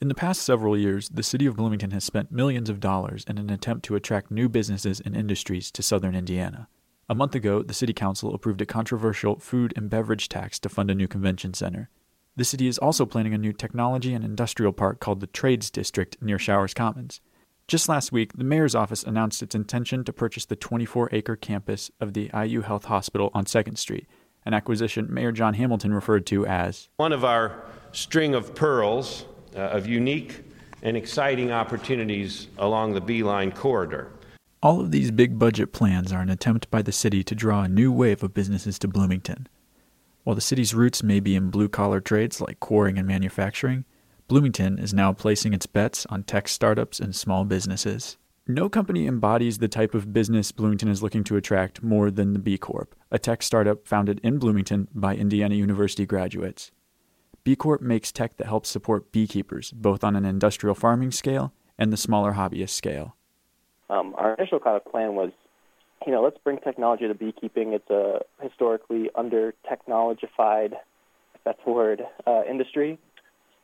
In the past several years, the city of Bloomington has spent millions of dollars in an attempt to attract new businesses and industries to southern Indiana. A month ago, the City Council approved a controversial food and beverage tax to fund a new convention center. The city is also planning a new technology and industrial park called the Trades District near Showers Commons. Just last week, the mayor's office announced its intention to purchase the 24 acre campus of the IU Health Hospital on 2nd Street, an acquisition Mayor John Hamilton referred to as one of our string of pearls uh, of unique and exciting opportunities along the B-Line corridor. All of these big budget plans are an attempt by the city to draw a new wave of businesses to Bloomington. While the city's roots may be in blue collar trades like quarrying and manufacturing, Bloomington is now placing its bets on tech startups and small businesses. No company embodies the type of business Bloomington is looking to attract more than the Bee Corp, a tech startup founded in Bloomington by Indiana University graduates. Bee Corp makes tech that helps support beekeepers, both on an industrial farming scale and the smaller hobbyist scale. Um, our initial kind of plan was you know, let's bring technology to beekeeping. It's a historically under technologified, if that's a word, uh, industry.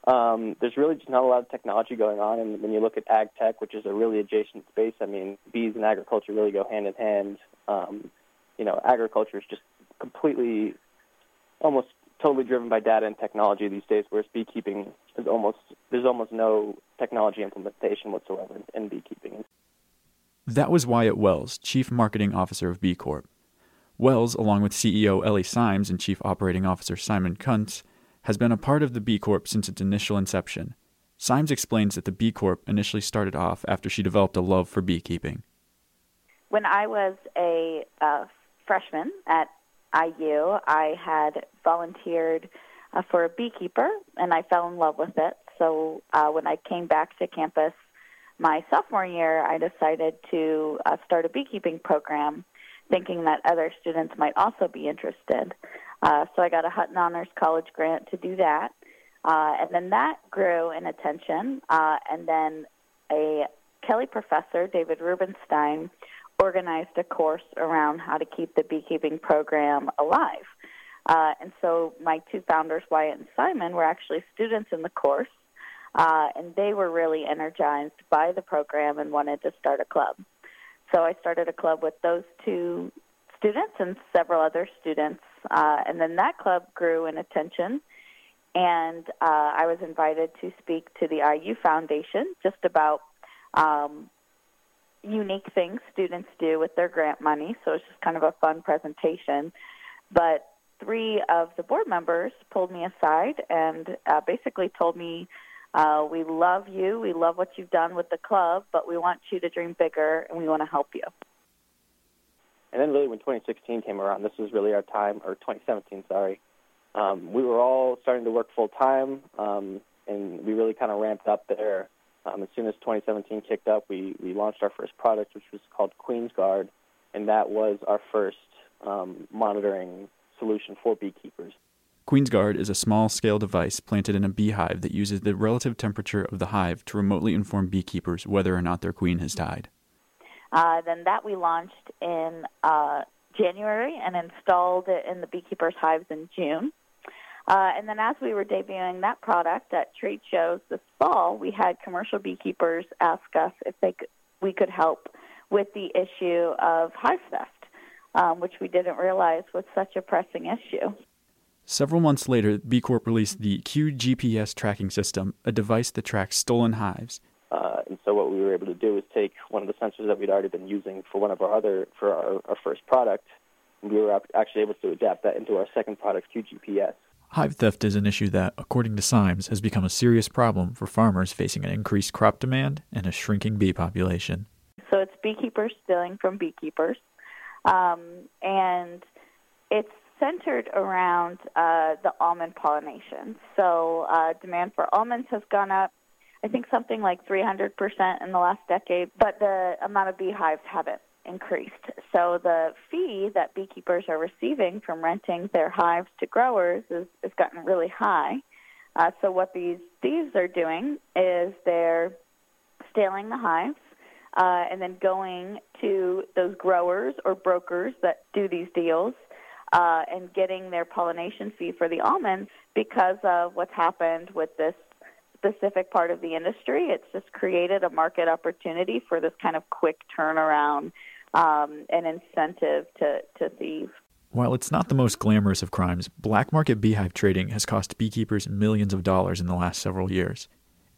Um, there's really just not a lot of technology going on, and when you look at ag tech, which is a really adjacent space, I mean, bees and agriculture really go hand in hand. Um, you know, agriculture is just completely, almost totally driven by data and technology these days, whereas beekeeping is almost there's almost no technology implementation whatsoever in beekeeping. That was Wyatt Wells, Chief Marketing Officer of Bee Corp. Wells, along with CEO Ellie Symes and Chief Operating Officer Simon Kuntz, has been a part of the Bee Corp since its initial inception. Symes explains that the Bee Corp initially started off after she developed a love for beekeeping. When I was a uh, freshman at IU, I had volunteered uh, for a beekeeper, and I fell in love with it. So uh, when I came back to campus my sophomore year, I decided to uh, start a beekeeping program, thinking that other students might also be interested. Uh, so I got a Hutton Honors College grant to do that. Uh, and then that grew in attention. Uh, and then a Kelley professor, David Rubenstein, organized a course around how to keep the beekeeping program alive. Uh, and so my two founders, Wyatt and Simon, were actually students in the course. Uh, and they were really energized by the program and wanted to start a club. So I started a club with those two students and several other students. Uh, and then that club grew in attention. And uh, I was invited to speak to the IU Foundation just about um, unique things students do with their grant money. So it's just kind of a fun presentation. But three of the board members pulled me aside and uh, basically told me uh, we love you. We love what you've done with the club, but we want you to dream bigger and we want to help you. And then, really, when 2016 came around, this was really our time, or 2017, sorry. Um, we were all starting to work full time, um, and we really kind of ramped up there. Um, as soon as 2017 kicked up, we, we launched our first product, which was called Queen's Guard, and that was our first um, monitoring solution for beekeepers. QueensGuard is a small scale device planted in a beehive that uses the relative temperature of the hive to remotely inform beekeepers whether or not their queen has died. Uh, then that we launched in uh, January and installed it in the beekeepers' hives in June. Uh, and then as we were debuting that product at trade shows this fall, we had commercial beekeepers ask us if they could, we could help with the issue of hive theft, um, which we didn't realize was such a pressing issue. Several months later, Bee Corp released the QGPS tracking system, a device that tracks stolen hives. Uh, and so what we were able to do is take one of the sensors that we'd already been using for one of our other for our, our first product, and we were actually able to adapt that into our second product, QGPS. Hive theft is an issue that, according to Symes, has become a serious problem for farmers facing an increased crop demand and a shrinking bee population. So it's beekeepers stealing from beekeepers, um, and it's centered around uh, the almond pollination. So uh, demand for almonds has gone up, I think something like 300% in the last decade, but the amount of beehives haven't increased. So the fee that beekeepers are receiving from renting their hives to growers is, is gotten really high. Uh, so what these thieves are doing is they're stealing the hives uh, and then going to those growers or brokers that do these deals uh, and getting their pollination fee for the almonds because of what's happened with this specific part of the industry. It's just created a market opportunity for this kind of quick turnaround um, and incentive to, to thieve. While it's not the most glamorous of crimes, black market beehive trading has cost beekeepers millions of dollars in the last several years.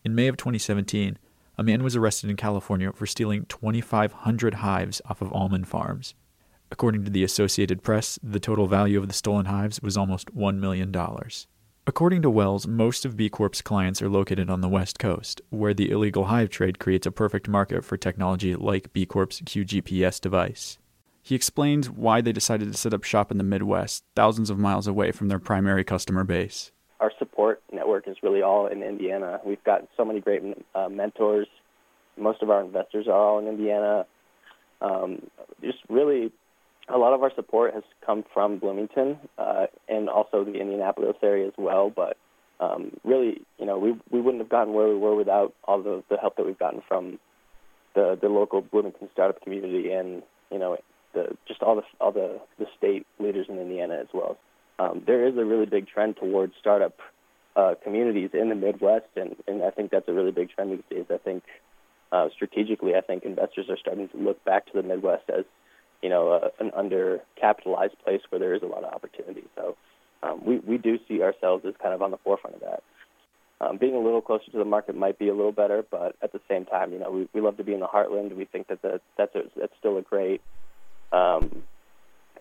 In May of 2017, a man was arrested in California for stealing 2,500 hives off of almond farms. According to the Associated Press, the total value of the stolen hives was almost $1 million. According to Wells, most of Bee Corp's clients are located on the West Coast, where the illegal hive trade creates a perfect market for technology like Bee Corp's QGPS device. He explains why they decided to set up shop in the Midwest, thousands of miles away from their primary customer base. Our support network is really all in Indiana. We've got so many great uh, mentors. Most of our investors are all in Indiana. Um, just really a lot of our support has come from Bloomington uh, and also the Indianapolis area as well. But um, really, you know, we we wouldn't have gotten where we were without all the, the help that we've gotten from the the local Bloomington startup community and you know the just all the all the the state leaders in Indiana as well. Um, there is a really big trend towards startup uh, communities in the Midwest, and, and I think that's a really big trend these days. I think uh, strategically, I think investors are starting to look back to the Midwest as you know, uh, an undercapitalized place where there is a lot of opportunity. So um, we, we do see ourselves as kind of on the forefront of that. Um, being a little closer to the market might be a little better, but at the same time, you know, we, we love to be in the heartland. We think that the, that's a, that's still a great, um,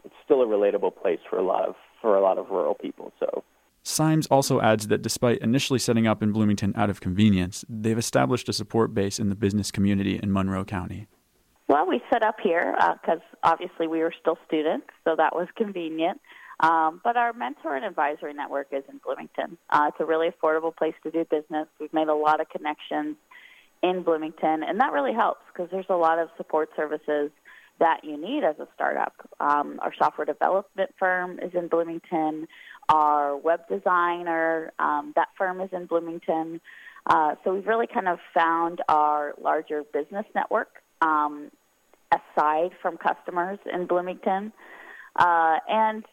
it's still a relatable place for a lot of for a lot of rural people. So. Symes also adds that despite initially setting up in Bloomington out of convenience, they've established a support base in the business community in Monroe County. Well, we set up here because uh, obviously we were still students, so that was convenient. Um, but our mentor and advisory network is in Bloomington. Uh, it's a really affordable place to do business. We've made a lot of connections in Bloomington, and that really helps because there's a lot of support services that you need as a startup. Um, our software development firm is in Bloomington. Our web designer, um, that firm is in Bloomington. Uh, so we've really kind of found our larger business network um, aside from customers in Bloomington, uh, and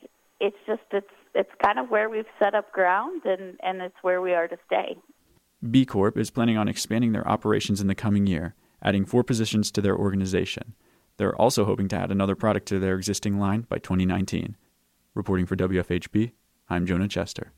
it's just it's it's kind of where we've set up ground, and and it's where we are to stay. Bee Corp is planning on expanding their operations in the coming year, adding four positions to their organization. They're also hoping to add another product to their existing line by 2019. Reporting for WFHB, I'm Jonah Chester.